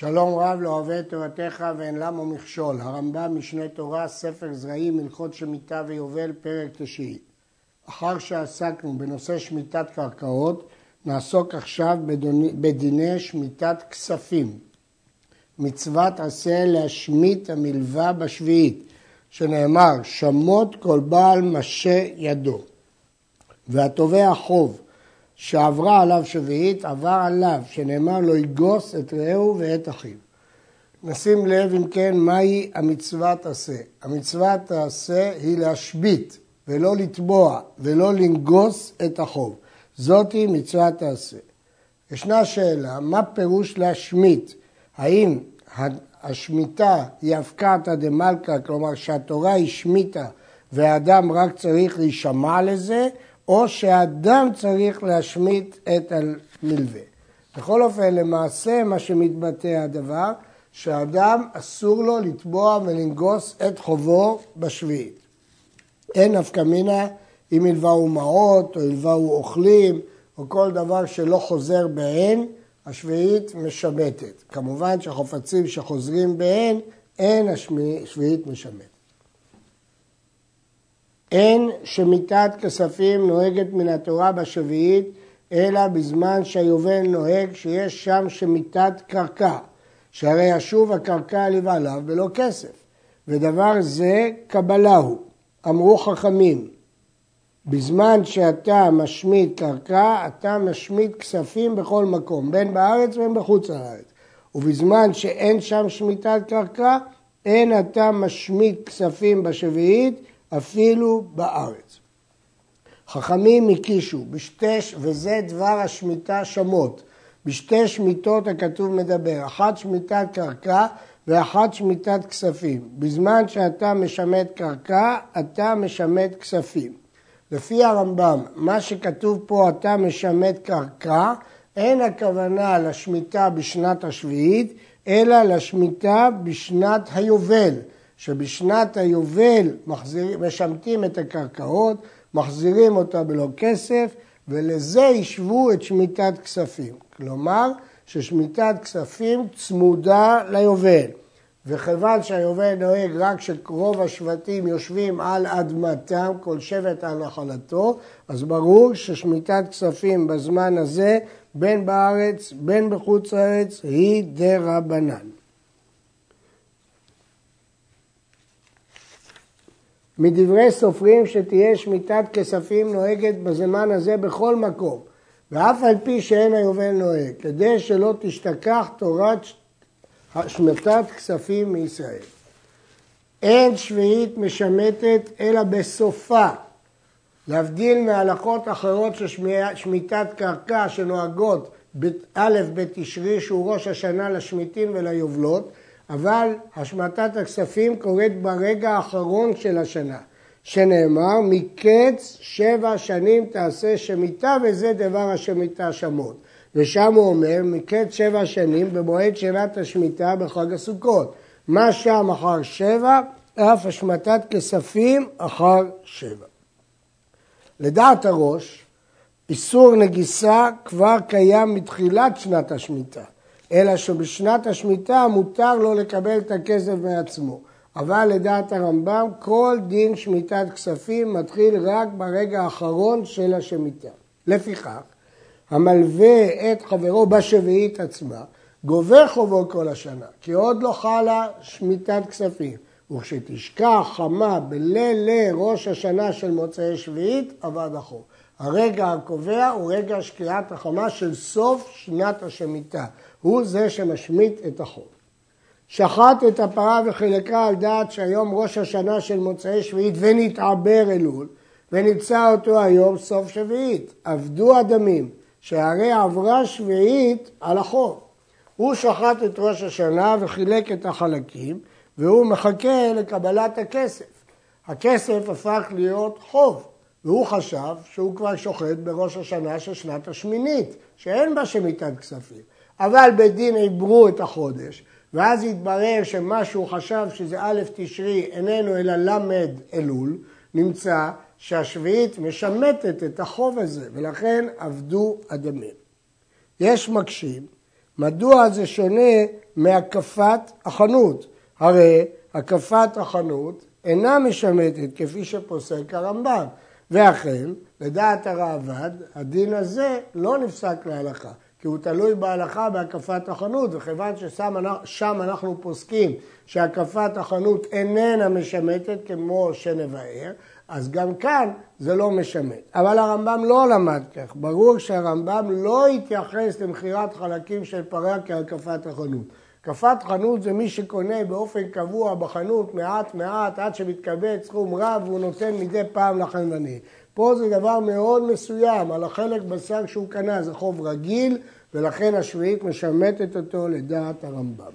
שלום רב לא אוהב את תורתך ואין למו מכשול. הרמב"ם משנה תורה, ספר זרעים, הלכות שמיטה ויובל, פרק תשיעי. אחר שעסקנו בנושא שמיטת קרקעות, נעסוק עכשיו בדיני שמיטת כספים. מצוות עשה להשמיט המלווה בשביעית, שנאמר, שמות כל בעל משה ידו. והתובע חוב שעברה עליו שביעית, עבר עליו, שנאמר לו יגוס את רעהו ואת אחיו. נשים לב אם כן מהי המצוות עשה. המצוות עשה היא להשבית ולא לתבוע ולא לנגוס את החוב. זאתי מצוות העשה. ישנה שאלה, מה פירוש להשמיט? האם השמיטה היא הפקעתא דמלכא, כלומר שהתורה השמיטה והאדם רק צריך להישמע לזה, או שהאדם צריך להשמיט את המלווה. בכל אופן, למעשה מה שמתבטא הדבר, שאדם אסור לו לתבוע ולנגוס את חובו בשביעית. אין נפקא מינה אם הלוואו מעות או הלוואו אוכלים או כל דבר שלא חוזר בהן, השביעית משמטת. כמובן שהחופצים שחוזרים בהן, אין השביעית משמטת. אין שמיטת כספים נוהגת מן התורה בשביעית, אלא בזמן שהיובל נוהג שיש שם שמיטת קרקע, שהרי ישוב הקרקע לבעליו בלא כסף, ודבר זה קבלה הוא. אמרו חכמים, בזמן שאתה משמיט קרקע, אתה משמיט כספים בכל מקום, בין בארץ ובין בחוץ לארץ. ובזמן שאין שם שמיטת קרקע, אין אתה משמיט כספים בשביעית, אפילו בארץ. חכמים הקישו בשתי, וזה דבר השמיטה שמות, בשתי שמיטות הכתוב מדבר, אחת שמיטת קרקע ואחת שמיטת כספים. בזמן שאתה משמט קרקע, אתה משמט כספים. לפי הרמב"ם, מה שכתוב פה אתה משמט קרקע, אין הכוונה לשמיטה בשנת השביעית, אלא לשמיטה בשנת היובל. שבשנת היובל מחזיר, משמטים את הקרקעות, מחזירים אותה בלא כסף, ולזה ישבו את שמיטת כספים. כלומר, ששמיטת כספים צמודה ליובל. וכיוון שהיובל נוהג רק שרוב השבטים יושבים על אדמתם, כל שבט על נחלתו, אז ברור ששמיטת כספים בזמן הזה, בין בארץ בין בחוץ לארץ, היא דה רבנן. מדברי סופרים שתהיה שמיטת כספים נוהגת בזמן הזה בכל מקום, ואף על פי שאין היובל נוהג, כדי שלא תשתכח תורת השמטת כספים מישראל. אין שביעית משמטת אלא בסופה, להבדיל מהלכות אחרות של שמיטת קרקע שנוהגות באלף בתשרי שהוא ראש השנה לשמיטין וליובלות, אבל השמטת הכספים קורית ברגע האחרון של השנה, שנאמר מקץ שבע שנים תעשה שמיטה וזה דבר השמיטה שמות. ושם הוא אומר מקץ שבע שנים במועד שנת השמיטה בחג הסוכות. מה שם אחר שבע? אף השמטת כספים אחר שבע. לדעת הראש, איסור נגיסה כבר קיים מתחילת שנת השמיטה. אלא שבשנת השמיטה מותר לו לקבל את הכסף מעצמו. אבל לדעת הרמב"ם, כל דין שמיטת כספים מתחיל רק ברגע האחרון של השמיטה. לפיכך, המלווה את חברו בשביעית עצמה, גובה חובו כל השנה, כי עוד לא חלה שמיטת כספים. וכשתשכח חמה בליל ראש השנה של מוצאי שביעית, אבד החוב. הרגע הקובע הוא רגע שקיעת החמה של סוף שנת השמיטה. הוא זה שמשמיט את החוב. שחט את הפרה וחילקה על דעת שהיום ראש השנה של מוצאי שביעית ונתעבר אלול ונמצא אותו היום סוף שביעית. עבדו הדמים שהרי עברה שביעית על החוב. הוא שחט את ראש השנה וחילק את החלקים והוא מחכה לקבלת הכסף. הכסף הפך להיות חוב והוא חשב שהוא כבר שוחט בראש השנה של שנת השמינית שאין בה שמיטת כספים. אבל בית דין עברו את החודש, ואז התברר שמה שהוא חשב שזה א' תשרי איננו אלא ל' אלול, נמצא שהשביעית משמטת את החוב הזה, ולכן עבדו הדמים. יש מקשים מדוע זה שונה מהקפת החנות? הרי הקפת החנות אינה משמטת כפי שפוסק הרמב"ם. ואכן, לדעת הראב"ד, הדין הזה לא נפסק להלכה, כי הוא תלוי בהלכה בהקפת החנות, וכיוון ששם אנחנו פוסקים שהקפת החנות איננה משמטת כמו שנבהר, אז גם כאן זה לא משמט. אבל הרמב"ם לא למד כך, ברור שהרמב"ם לא התייחס למכירת חלקים של פרה כהקפת החנות. הקפת חנות זה מי שקונה באופן קבוע בחנות מעט מעט עד שמתקבל סכום רב והוא נותן מדי פעם לחנווני. פה זה דבר מאוד מסוים, על החלק בשר שהוא קנה זה חוב רגיל ולכן השביעית משמטת אותו לדעת הרמב"ם.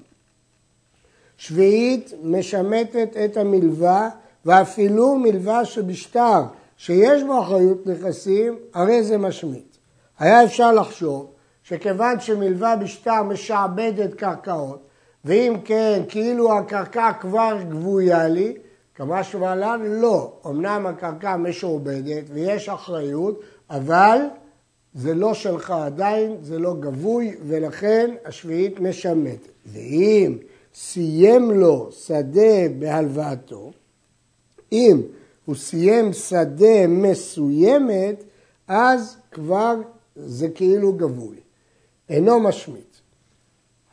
שביעית משמטת את המלווה ואפילו מלווה שבשטר שיש בו אחריות נכסים, הרי זה משמיט. היה אפשר לחשוב שכיוון שמלווה בשטר משעבדת קרקעות, ואם כן, כאילו הקרקע כבר גבויה לי, כמה שמעלן, לא. אמנם הקרקע משועבדת ויש אחריות, אבל זה לא שלך עדיין, זה לא גבוי, ולכן השביעית משמטת. ואם סיים לו שדה בהלוואתו, אם הוא סיים שדה מסוימת, אז כבר זה כאילו גבוי. אינו משמיט.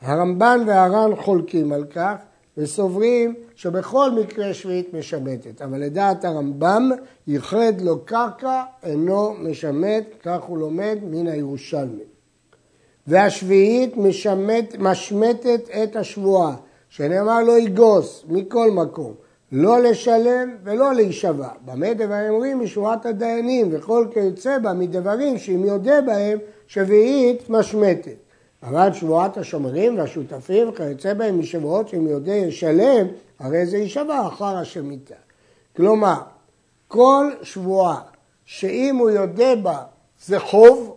הרמב"ן והר"ן חולקים על כך וסוברים שבכל מקרה שביעית משמטת, אבל לדעת הרמב"ם ייחד לו קרקע אינו משמט, כך הוא לומד מן הירושלמי. והשביעית משמט, משמטת את השבועה, שנאמר לו יגוס מכל מקום, לא לשלם ולא להישבע. במה דברים אומרים? משבועת הדיינים וכל כיוצא בה מדברים שאם יודה בהם שביעית משמטת. אבל שבועת השומרים והשותפים וכיוצא בהם משבועות שאם יודה ישלם, הרי זה יישבע אחר השמיטה. כלומר, כל שבועה שאם הוא יודה בה זה חוב,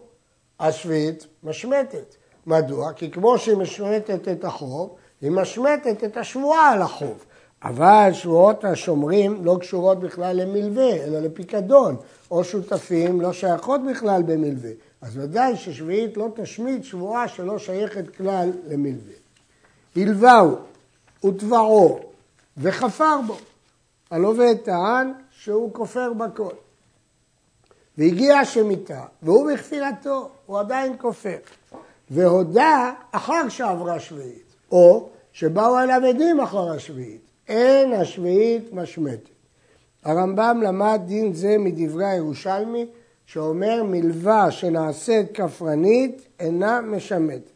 השביעית משמטת. מדוע? כי כמו שהיא משמטת את החוב, היא משמטת את השבועה על החוב. אבל שבועות השומרים לא קשורות בכלל למלווה, אלא לפיקדון, או שותפים לא שייכות בכלל במלווה. אז ודאי ששביעית לא תשמיט שבועה שלא שייכת כלל למלווה. הלווהו ותבעו וכפר בו. הלווה טען שהוא כופר בכל. והגיע השמיטה, והוא בכפילתו, הוא עדיין כופר. והודה אחר שעברה שביעית, או שבאו אליו עדים אחר השביעית. אין השביעית משמטת. הרמב"ם למד דין זה מדברי הירושלמי, שאומר מלווה שנעשית כפרנית אינה משמטת.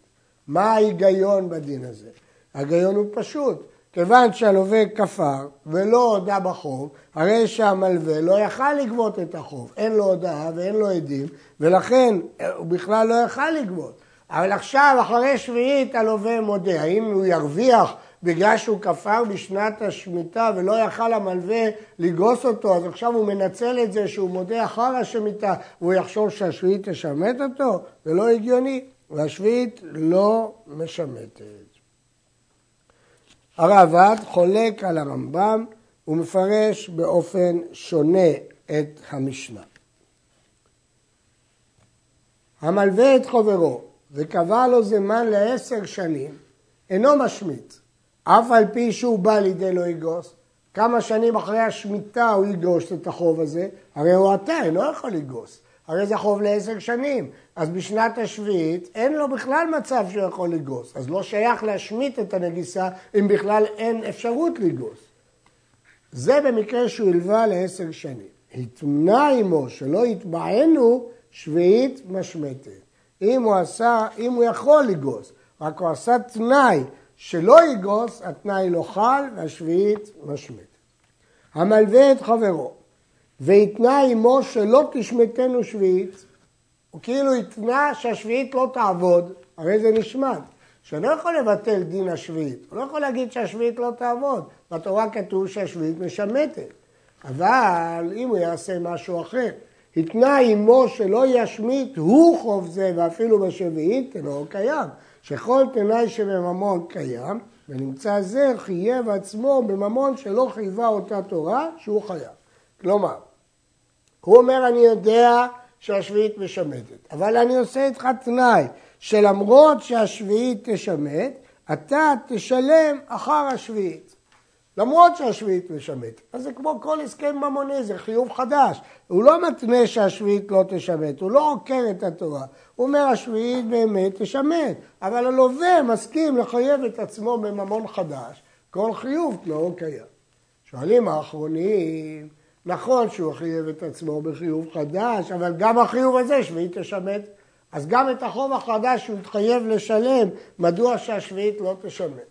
מה ההיגיון בדין הזה? ההיגיון הוא פשוט. כיוון שהלווה כפר ולא הודה בחוב, הרי שהמלווה לא יכל לגבות את החוב. אין לו הודעה ואין לו עדים, ולכן הוא בכלל לא יכל לגבות. אבל עכשיו, אחרי שביעית, הלווה מודה. האם הוא ירוויח בגלל שהוא כפר בשנת השמיטה ולא יכל המלווה לגרוס אותו, אז עכשיו הוא מנצל את זה שהוא מודה אחר השמיטה והוא יחשוב שהשביעית תשמט אותו? זה לא הגיוני, והשביעית לא משמטת. הרעב"ד חולק על הרמב"ם ומפרש באופן שונה את המשנה. המלווה את חברו וקבע לו זמן לעשר שנים, אינו משמיט, אף על פי שהוא בא לידי לא יגוס, כמה שנים אחרי השמיטה הוא יגוש את החוב הזה, הרי הוא עתה, אינו יכול לגוס. הרי זה חוב לעשר שנים. אז בשנת השביעית אין לו בכלל מצב שהוא יכול לגוס. אז לא שייך להשמיט את הנגיסה אם בכלל אין אפשרות לגוס. זה במקרה שהוא הלווה לעשר שנים. התמנה עמו שלא יתבענו, שביעית משמטת. אם הוא עשה, אם הוא יכול לגוס, רק הוא עשה תנאי שלא יגוס, התנאי לא חל והשביעית משמטת. המלווה את חברו והתנה עמו שלא תשמטנו שביעית, הוא כאילו התנה שהשביעית לא תעבוד, הרי זה נשמט. שלא יכול לבטל דין השביעית, הוא לא יכול להגיד שהשביעית לא תעבוד, בתורה כתוב שהשביעית משמטת. אבל אם הוא יעשה משהו אחר, התנה עמו שלא ישמיט הוא חוב זה ואפילו בשביעית, לא קיים. שכל תנאי שבממון קיים, ונמצא זה חייב עצמו בממון שלא חייבה אותה תורה שהוא חייב. כלומר, הוא אומר אני יודע שהשביעית משמטת, אבל אני עושה איתך תנאי שלמרות שהשביעית תשמט, אתה תשלם אחר השביעית. למרות שהשביעית משמט. אז זה כמו כל הסכם ממוני, זה חיוב חדש. הוא לא מתנה שהשביעית לא תשמט, הוא לא עוקר את התורה. הוא אומר השביעית באמת תשמט, אבל הלווה מסכים לחייב את עצמו בממון חדש, כל חיוב תנאו קיים. שואלים האחרונים, נכון שהוא חייב את עצמו בחיוב חדש, אבל גם החיוב הזה שביעית תשמט. אז גם את החוב החדש שהוא התחייב לשלם, מדוע שהשביעית לא תשמט?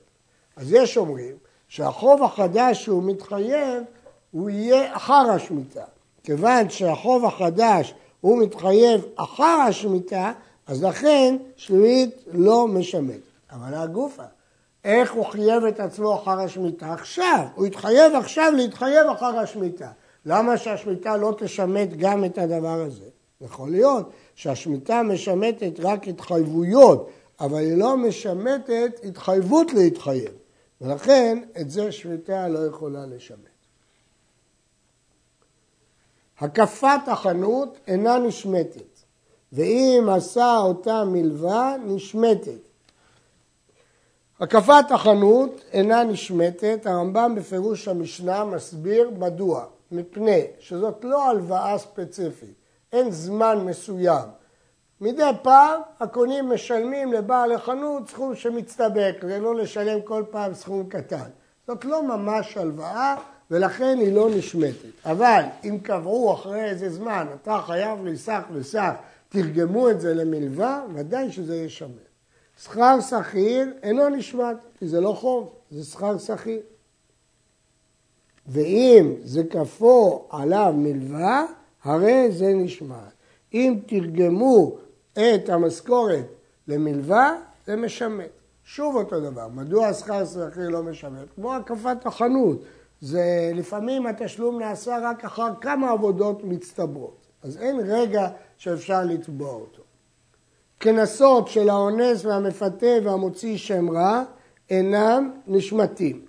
אז יש אומרים שהחוב החדש שהוא מתחייב, הוא יהיה אחר השמיטה. כיוון שהחוב החדש הוא מתחייב אחר השמיטה, אז לכן שביעית לא משמט. אבל הגופה, איך הוא חייב את עצמו אחר השמיטה? עכשיו, הוא התחייב עכשיו להתחייב אחר השמיטה. למה שהשמיטה לא תשמט גם את הדבר הזה? יכול להיות שהשמיטה משמטת רק התחייבויות, אבל היא לא משמטת התחייבות להתחייב. ולכן את זה שמיטה לא יכולה לשמט. הקפת החנות אינה נשמטת, ואם עשה אותה מלווה, נשמטת. הקפת החנות אינה נשמטת, הרמב"ם בפירוש המשנה מסביר מדוע. מפני שזאת לא הלוואה ספציפית, אין זמן מסוים. מדי פעם הקונים משלמים לבעל החנות סכום שמצטבר, כדי לא לשלם כל פעם סכום קטן. זאת לא ממש הלוואה ולכן היא לא נשמטת. אבל אם קבעו אחרי איזה זמן, אתה חייב לי סך וסך, תרגמו את זה למלווה, ודאי שזה ישמר. שכר שכיר אינו נשמט, כי זה לא חוב, זה שכר שכיר. ואם זה כפו עליו מלווה, הרי זה נשמט. אם תרגמו את המשכורת למלווה, זה משמט. שוב אותו דבר, מדוע השכר שכיר לא משמט? כמו הקפת החנות, זה לפעמים התשלום נעשה רק אחר כמה עבודות מצטברות, אז אין רגע שאפשר לתבוע אותו. קנסות של האונס והמפתה והמוציא שם רע אינם נשמטים.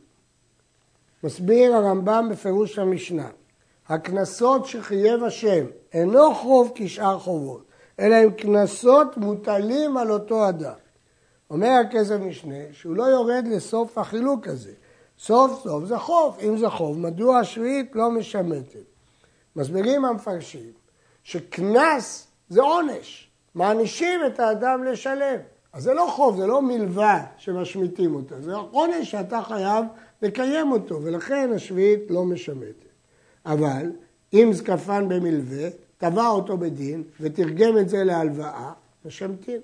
מסביר הרמב"ם בפירוש המשנה, הקנסות שחייב השם אינו חוב כשאר חובות, אלא הם קנסות מוטלים על אותו אדם. אומר הכסף משנה שהוא לא יורד לסוף החילוק הזה. סוף סוף זה חוב. אם זה חוב, מדוע השביעית לא משמטת? מסבירים המפרשים שקנס זה עונש. מענישים את האדם לשלם. אז זה לא חוב, זה לא מלווה שמשמיטים אותה, זה עונש שאתה חייב לקיים אותו, ולכן השביעית לא משמטת. אבל אם זקפן במלווה, תבע אותו בדין ותרגם את זה להלוואה, משמטים.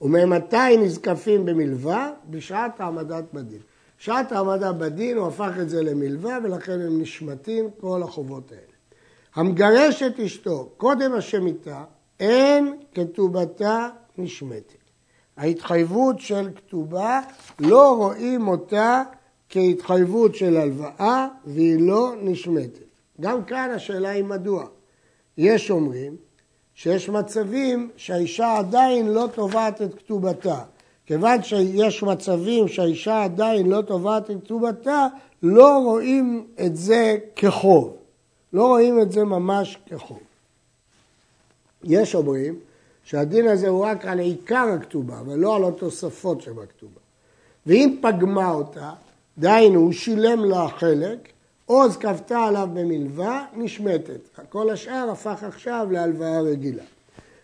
וממתי נזקפים במלווה? בשעת העמדת בדין. בשעת העמדה בדין הוא הפך את זה למלווה ולכן הם נשמטים כל החובות האלה. המגרש את אשתו קודם השמיטה, אין כתובתה נשמטת. ההתחייבות של כתובה, לא רואים אותה כהתחייבות של הלוואה והיא לא נשמטת. גם כאן השאלה היא מדוע. יש אומרים שיש מצבים שהאישה עדיין לא תובעת את כתובתה. כיוון שיש מצבים שהאישה עדיין לא תובעת את כתובתה, לא רואים את זה כחוב. לא רואים את זה ממש כחוב. יש אומרים שהדין הזה הוא רק על עיקר הכתובה, אבל לא על התוספות שבכתובה. ואם פגמה אותה, דהיינו הוא שילם לה חלק, עוז כפתה עליו במלווה, נשמטת. כל השאר הפך עכשיו להלוואה רגילה.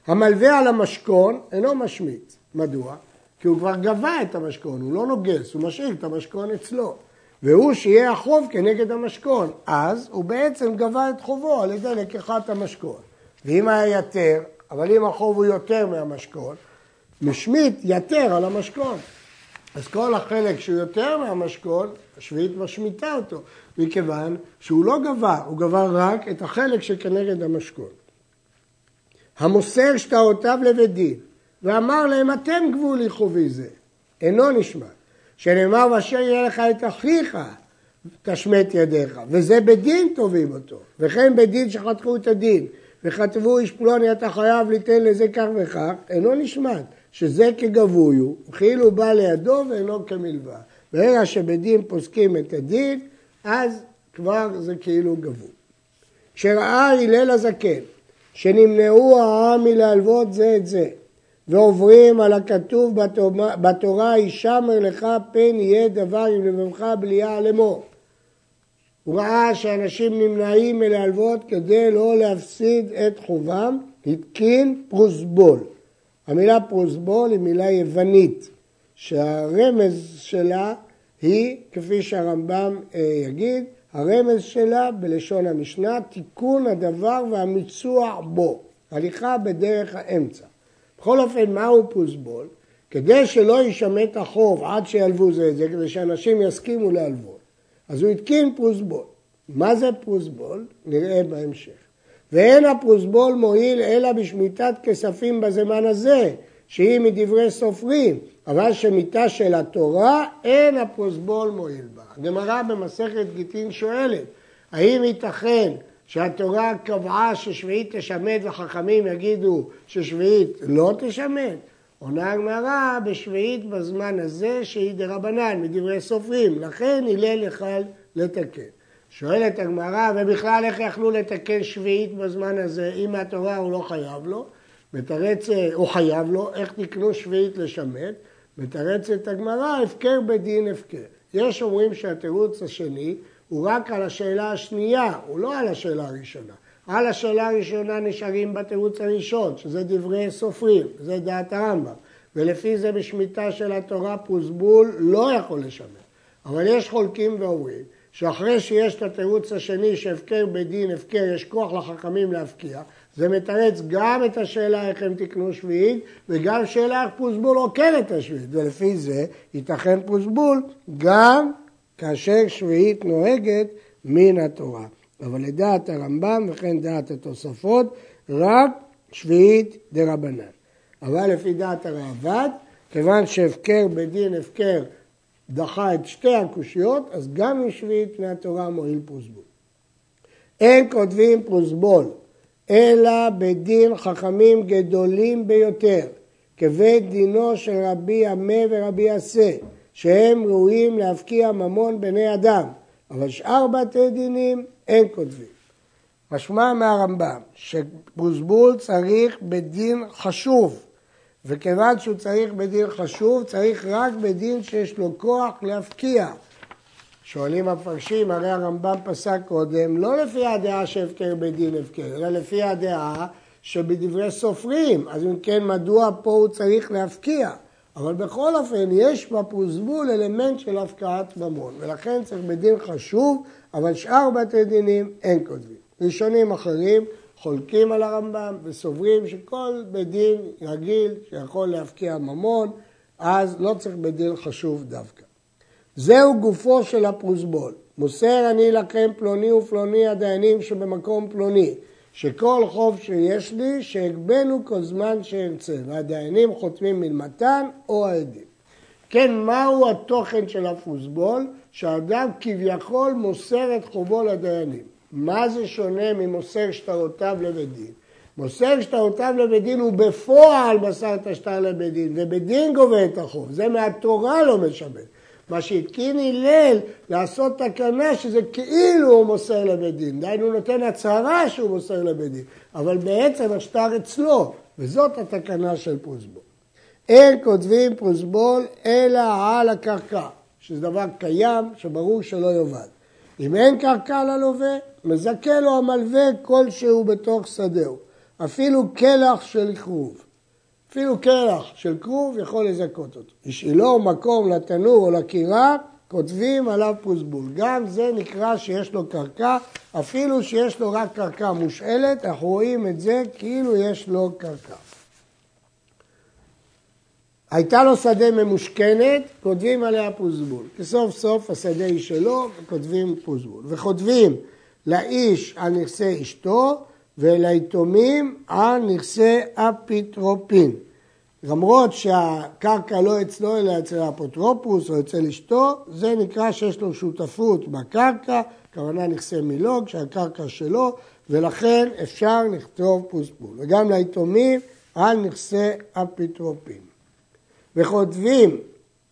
המלווה על המשכון אינו משמיט. מדוע? כי הוא כבר גבה את המשכון, הוא לא נוגס, הוא משאיר את המשכון אצלו. והוא שיהיה החוב כנגד המשכון. אז הוא בעצם גבה את חובו על ידי לקיחת המשכון. ואם היה יתר, אבל אם החוב הוא יותר מהמשכון, משמיט יתר על המשכון. אז כל החלק שהוא יותר מהמשכון, השביעית משמיטה אותו, מכיוון שהוא לא גבה, הוא גבה רק את החלק שכנגד המשכון. המוסר שטעותיו לבית דין, ואמר להם, אתם גבו לי חובי זה, אינו נשמע. שנאמר, ואשר יהיה לך את אחיך, תשמט ידיך, וזה בדין תובעים אותו, וכן בדין שחתכו את הדין, וכתבו איש פלוני אתה חייב ליתן לזה כך וכך, אינו נשמט, שזה כגבוי הוא, כאילו בא לידו ואינו כמלווה. ברגע שבדין פוסקים את הדין, אז כבר זה כאילו גבוי. כשראה הלל הזקן, שנמנעו העם מלהלוות זה את זה, ועוברים על הכתוב בתורה, הישמר לך פן יהיה דבר עם לבבך בליעה לאמור. הוא ראה שאנשים נמנעים מלהלוות כדי לא להפסיד את חובם, התקין פרוסבול. המילה פרוסבול היא מילה יוונית, שהרמז שלה היא, כפי שהרמב"ם אה, יגיד, הרמז שלה בלשון המשנה, תיקון הדבר והמיצוע בו, הליכה בדרך האמצע. בכל אופן, מהו פרוסבול? כדי שלא יישמט החוב עד שילוו זה את זה, כדי שאנשים יסכימו להלוות. אז הוא התקין פרוסבול. מה זה פרוסבול? נראה בהמשך. ואין הפרוסבול מועיל אלא בשמיטת כספים בזמן הזה, שהיא מדברי סופרים, אבל שמיטה של התורה אין הפרוסבול מועיל בה. הגמרא במסכת גיטין שואלת, האם ייתכן שהתורה קבעה ששביעית תשמט וחכמים יגידו ששביעית לא תשמט? עונה הגמרא בשביעית בזמן הזה שהיא דרבנן, מדברי סופרים, לכן הלל יכל לתקן. שואלת הגמרא, ובכלל איך יכלו לתקן שביעית בזמן הזה, אם מהתורה הוא לא חייב לו? מתרץ, הוא חייב לו, איך תקנו שביעית לשמט? מתרצת הגמרא, הפקר בדין הפקר. יש אומרים שהתירוץ השני הוא רק על השאלה השנייה, הוא לא על השאלה הראשונה. על השאלה הראשונה נשארים בתירוץ הראשון, שזה דברי סופרים, זה דעת הרמב"ם. ולפי זה בשמיטה של התורה פוסבול לא יכול לשמר. אבל יש חולקים ואומרים שאחרי שיש את התירוץ השני שהפקר בדין הפקר, יש כוח לחכמים להפקיע, זה מתרץ גם את השאלה איך הם תקנו שביעית וגם שאלה איך פוסבול עוקר את השביעית ולפי זה ייתכן פוסבול גם כאשר שביעית נוהגת מן התורה. אבל לדעת הרמב"ם וכן דעת התוספות רק שביעית דרבנן. אבל לפי דעת הראב"ד, כיוון שהפקר בדין הפקר דחה את שתי הקושיות, אז גם משביעית מהתורה מועיל פרוסבול. אין כותבים פרוסבול, אלא בדין חכמים גדולים ביותר, כבית דינו של רבי עמה ורבי עשה, שהם ראויים להפקיע ממון בני אדם, אבל שאר בתי דינים אין כותבים. משמע מהרמב"ם שפרוסבול צריך בדין חשוב, וכיוון שהוא צריך בדין חשוב, צריך רק בדין שיש לו כוח להפקיע. שואלים המפרשים, הרי הרמב"ם פסק קודם, לא לפי הדעה שהפקר בדין הפקר, אלא לפי הדעה שבדברי סופרים. אז אם כן, מדוע פה הוא צריך להפקיע? אבל בכל אופן, יש בפרוזבול אלמנט של הפקעת ממון, ולכן צריך בדין חשוב, אבל שאר בתי דינים אין כותבים. ראשונים אחרים חולקים על הרמב"ם וסוברים שכל בית דין רגיל שיכול להפקיע ממון, אז לא צריך בית דין חשוב דווקא. זהו גופו של הפרוסבול. מוסר אני לכם פלוני ופלוני הדיינים שבמקום פלוני, שכל חוב שיש לי, שאגבנו כל זמן שארצה, והדיינים חותמים מלמתן או העדים. כן, מהו התוכן של הפרוסבול? שהאדם כביכול מוסר את חובו לדיינים. מה זה שונה ממוסר שטרותיו לבית דין? מוסר שטרותיו לבית דין הוא בפועל מסר את השטר לבית דין, ובית דין גובה את החוב, זה מהתורה לא משמש. מה שהתקין הלל לעשות תקנה שזה כאילו הוא מוסר לבית דין, דהיינו הוא נותן הצהרה שהוא מוסר לבית דין, אבל בעצם השטר אצלו, וזאת התקנה של פרוסבול. אין כותבים פרוסבול אלא על הקרקע, שזה דבר קיים שברור שלא יאבד. אם אין קרקע ללווה, מזכה לו המלווה כלשהו בתוך שדהו, אפילו קלח של כרוב. אפילו קרח של כרוב יכול לזכות אותו. השאילו מקום לתנור או לקירה, כותבים עליו פוסבול. גם זה נקרא שיש לו קרקע, אפילו שיש לו רק קרקע מושאלת, אנחנו רואים את זה כאילו יש לו קרקע. הייתה לו שדה ממושכנת, כותבים עליה פוסבול. כי סוף סוף השדה היא שלו, וכותבים פוסבול. וכותבים לאיש על נכסי אשתו, וליתומים על נכסי אפיטרופין. למרות שהקרקע לא אצלו אלא אצל האפוטרופוס או אצל אשתו, זה נקרא שיש לו שותפות בקרקע, כוונה נכסי מלוג שהקרקע שלו, ולכן אפשר לכתוב פרוזבול. וגם ליתומים על נכסי אפיטרופין. וכותבים,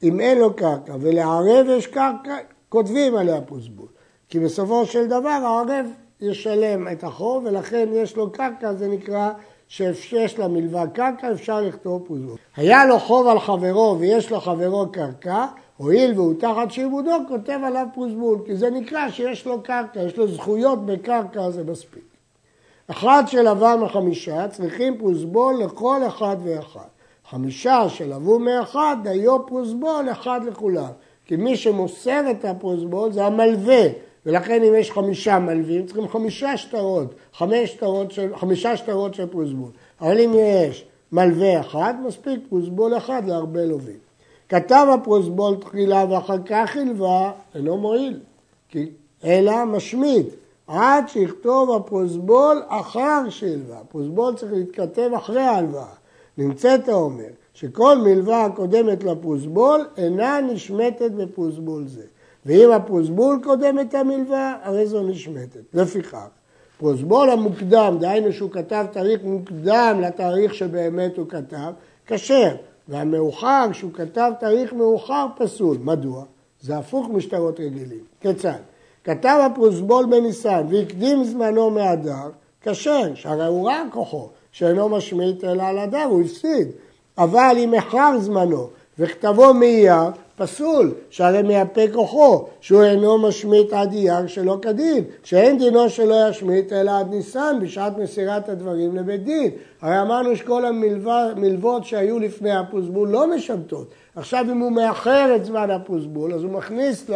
אם אין לו קרקע ולערב יש קרקע, כותבים עליה פוסבול. כי בסופו של דבר הערב ישלם את החוב ולכן יש לו קרקע, זה נקרא שיש לה מלווה קרקע, אפשר לכתוב פוזבול. היה לו חוב על חברו ויש לו חברו קרקע, הואיל והוא תחת שעבודו, כותב עליו פוזבול, כי זה נקרא שיש לו קרקע, יש לו זכויות בקרקע, זה מספיק. אחד שלווה מחמישה, צריכים פוזבול לכל אחד ואחד. חמישה שלוו מאחד, דיו פוזבול אחד לכולם. כי מי שמוסר את הפוזבול זה המלווה, ולכן אם יש חמישה מלווים, צריכים חמישה שטרות, שטרות של, חמישה שטרות של פוזבול. אבל אם יש מלווה אחד, מספיק פוזבול אחד להרבה לווים. כתב הפרוזבול תחילה ואחר כך הלווה, אינו מועיל, אלא משמיט, עד שיכתוב הפרוזבול אחר שהלווה. הפרוזבול צריך להתכתב אחרי ההלוואה. נמצאת האומר שכל מלווה הקודמת לפרוזבול אינה נשמטת בפרוזבול זה. ואם הפרוזבול קודם את המלווה, הרי זו נשמטת. לפיכך, פרוזבול המוקדם, דהיינו שהוא כתב תאריך מוקדם לתאריך שבאמת הוא כתב, כשר. והמאוחר, כשהוא כתב תאריך מאוחר, פסול. מדוע? זה הפוך משטרות רגילים. כיצד? כתב הפרוזבול בניסן והקדים זמנו מאדר, כשר, שהרי הוא רע כוחו, שאינו משמיט אלא על אדר, הוא הפסיד. אבל אם אחר זמנו וכתבו מאייר, פסול, שהרי מייפה כוחו, שהוא אינו משמיט עד אייר שלא כדין, שאין דינו שלא ישמיט אלא עד ניסן בשעת מסירת הדברים לבית דין. הרי אמרנו שכל המלוות שהיו לפני הפוסבול לא משמטות. עכשיו אם הוא מאחר את זמן הפוסבול, אז הוא מכניס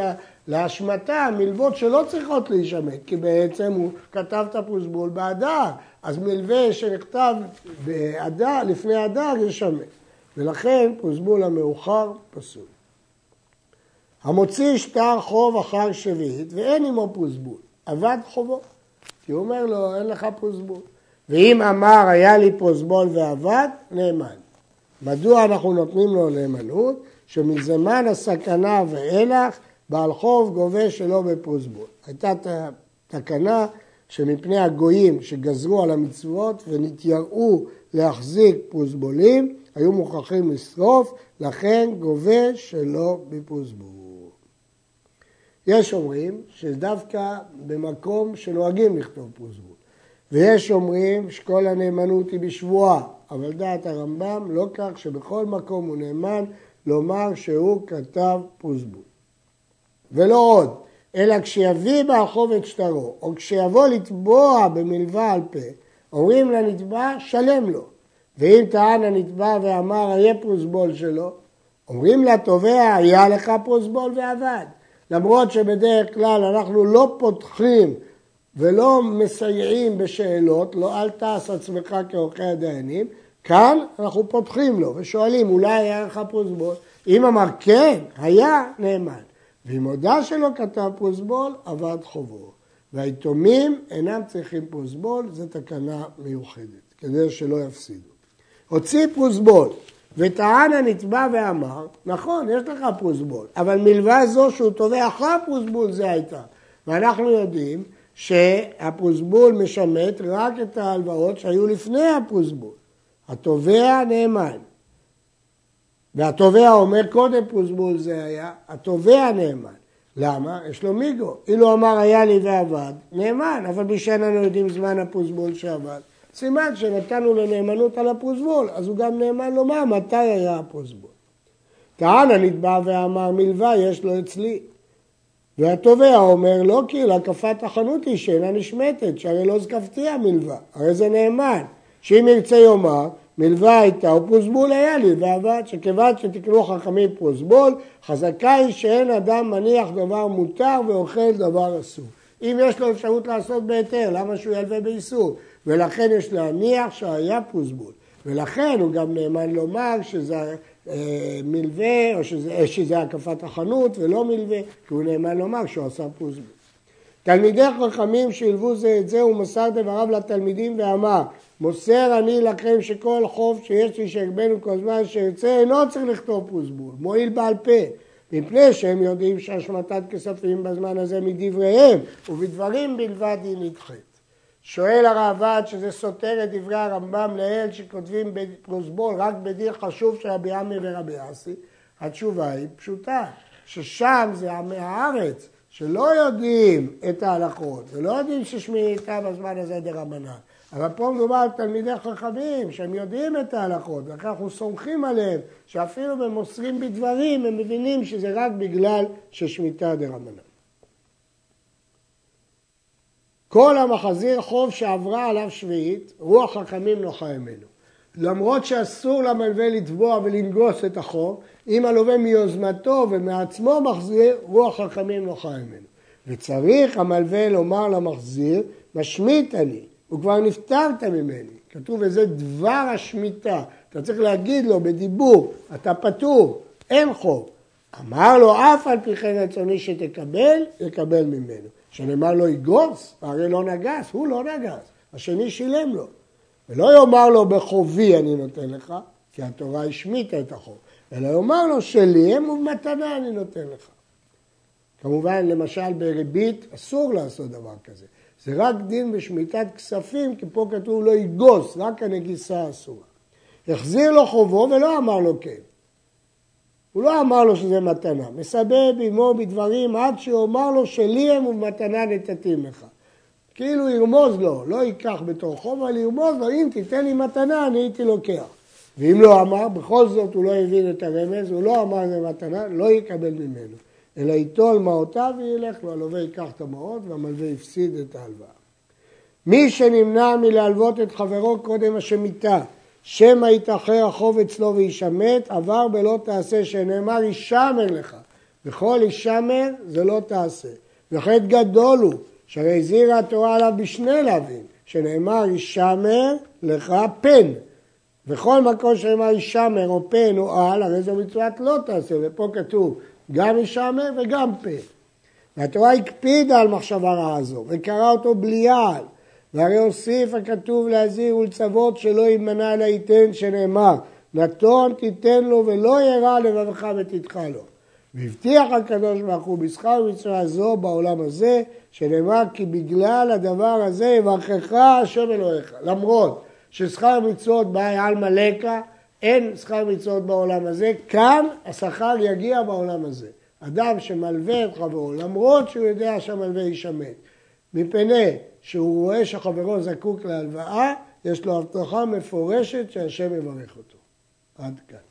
להשמטה מלוות שלא צריכות להישמט, כי בעצם הוא כתב את הפוסבול באדר, אז מלווה שנכתב באדר, לפני אדר ישמט. ולכן פוסבול המאוחר פסול. המוציא שטר חוב אחר שביעית ואין עמו פוסבול, אבד חובו. כי הוא אומר לו, אין לך פוסבול. ואם אמר, היה לי פוסבול ואבד, נאמן. מדוע אנחנו נותנים לו נאמנות? שמזמן הסכנה ואילך, בעל חוב גובה שלא בפוסבול. הייתה תקנה שמפני הגויים שגזרו על המצוות ונתייראו להחזיק פוסבולים, היו מוכרחים לשרוף, לכן גובה שלא בפוסבול. יש אומרים שדווקא במקום שנוהגים לכתוב פרוזבול, ויש אומרים שכל הנאמנות היא בשבועה, אבל דעת הרמב"ם לא כך שבכל מקום הוא נאמן לומר שהוא כתב פרוזבול. ולא עוד, אלא כשיביא ברחוב את שטרו, או כשיבוא לתבוע במלווה על פה, אומרים לנתבע, שלם לו. ואם טען הנתבע ואמר, היה פרוזבול שלו, אומרים לתובע, היה לך פרוזבול ועבד. למרות שבדרך כלל אנחנו לא פותחים ולא מסייעים בשאלות, לא אל תעש עצמך כעורכי הדיינים, כאן אנחנו פותחים לו ושואלים, אולי היה לך פרוסבול? אם אמר כן, היה, נאמן. ואם הודה שלא כתב פרוסבול, אבד חובו. והיתומים אינם צריכים פרוסבול, זו תקנה מיוחדת, כדי שלא יפסידו. הוציא פרוסבול וטען הנתבע ואמר, נכון, יש לך פרוסבול, אבל מלבד זו שהוא תובע אחרי הפרוסבול זה הייתה. ואנחנו יודעים שהפרוסבול משמט רק את ההלוואות שהיו לפני הפרוסבול. התובע נאמן. והתובע אומר קודם פרוסבול זה היה, התובע נאמן. למה? יש לו מיגו. אילו אמר היה לי ועבד, נאמן, אבל מי שאיננו יודעים זמן הפרוסבול שעבד. סימן שנתנו לו נאמנות על הפרוזבול, אז הוא גם נאמן לומר מתי היה הפרוזבול. טען הנתבע ואמר מלווה יש לו אצלי. והתובע אומר לא כי להקפת החנות היא שאינה נשמטת, שהרי לא זקפתי המלווה, הרי זה נאמן. שאם ירצה יאמר מלווה הייתה ופרוזבול היה לי ועבד, שכיוון שתקנו חכמים פרוזבול, חזקה היא שאין אדם מניח דבר מותר ואוכל דבר אסור. אם יש לו אפשרות לעשות בהיתר, למה שהוא ילווה באיסור? ולכן יש להניח שהיה פוסבול. ולכן הוא גם נאמן לומר שזה אה, מלווה, או שזה, אה, שזה הקפת החנות ולא מלווה, כי הוא נאמן לומר שהוא עשה פוסבול. תלמידי חכמים שילבו זה את זה, הוא מסר דבריו לתלמידים ואמר, מוסר אני לכם שכל חוב שיש לי שיגבנו כל זמן שירצה, אינו צריך לכתוב פוסבול, מועיל בעל פה. מפני שהם יודעים שהשמטת כספים בזמן הזה מדבריהם, ובדברים בלבד היא נדחית. שואל הרעב"ד שזה סותר את דברי הרמב"ם לעיל שכותבים בפרוסבול רק בדין חשוב של רבי עמי ורבי אסי, התשובה היא פשוטה, ששם זה עמי הארץ שלא יודעים את ההלכות ולא יודעים ששמיעיתה בזמן הזה דרבנן. אבל פה מדובר על תלמידי חכמים שהם יודעים את ההלכות, ולכן אנחנו סומכים עליהם שאפילו במוסרים בדברים הם מבינים שזה רק בגלל ששמיטה דרבנן. כל המחזיר חוב שעברה עליו שביעית, רוח חכמים נוחה ממנו. למרות שאסור למלווה לתבוע ולנגוס את החוב, אם הלווה מיוזמתו ומעצמו מחזיר, רוח חכמים נוחה ממנו. וצריך המלווה לומר למחזיר, משמית אני, הוא כבר נפטרת ממני. כתוב וזה דבר השמיטה. אתה צריך להגיד לו בדיבור, אתה פטור, אין חוב. אמר לו, אף על פי כן רצוני שתקבל, יקבל ממנו. שנאמר לו יגוס, הרי לא נגס, הוא לא נגס, השני שילם לו. ולא יאמר לו בחובי אני נותן לך, כי התורה השמיטה את החוב, אלא יאמר לו שלי הם ובמתנה אני נותן לך. כמובן, למשל בריבית אסור לעשות דבר כזה. זה רק דין בשמיטת כספים, כי פה כתוב לא יגוס, רק הנגיסה אסורה. החזיר לו חובו ולא אמר לו כן. הוא לא אמר לו שזה מתנה, מסבב עמו בדברים עד שהוא אמר לו שלי הם ובמתנה נתתים לך. כאילו ירמוז לו, לא ייקח בתור חוב, אבל ירמוז לו, אם תיתן לי מתנה, אני הייתי לוקח. ואם לא אמר, בכל זאת הוא לא הבין את הרמז, הוא לא אמר זה מתנה, לא יקבל ממנו. אלא ייטול מעותיו וילך לו, הלווה ייקח את המעות והמלווה הפסיד את ההלוואה. מי שנמנע מלהלוות את חברו קודם השמיטה, שמא יתאחר החוב אצלו וישמט, עבר בלא תעשה, שנאמר ישמר לך. וכל ישמר זה לא תעשה. וחטא גדול הוא, שהרי הזהירה התורה עליו בשני להבין, שנאמר ישמר לך פן. וכל מקום שנאמר ישמר או פן או על, הרי זו מצוות לא תעשה, ופה כתוב גם ישמר וגם פן. והתורה הקפידה על מחשבה רעה זו, וקרא אותו בלי יעל. והרי הוסיף הכתוב להזהיר ולצוות שלא יימנע אלא ייתן, שנאמר, נתון תיתן לו ולא ירע לבבך ותדחה לו. והבטיח הקדוש ברוך הוא בשכר מצווה זו בעולם הזה, שנאמר כי בגלל הדבר הזה יברכך השם אלוהיך. למרות ששכר מצוות באי עלמא לקה, אין שכר מצוות בעולם הזה, כאן השכר יגיע בעולם הזה. אדם שמלווה את חברו, למרות שהוא יודע שהמלווה יישמט, מפני שהוא רואה שחברו זקוק להלוואה, יש לו הבטחה מפורשת שהשם יברך אותו. עד כאן.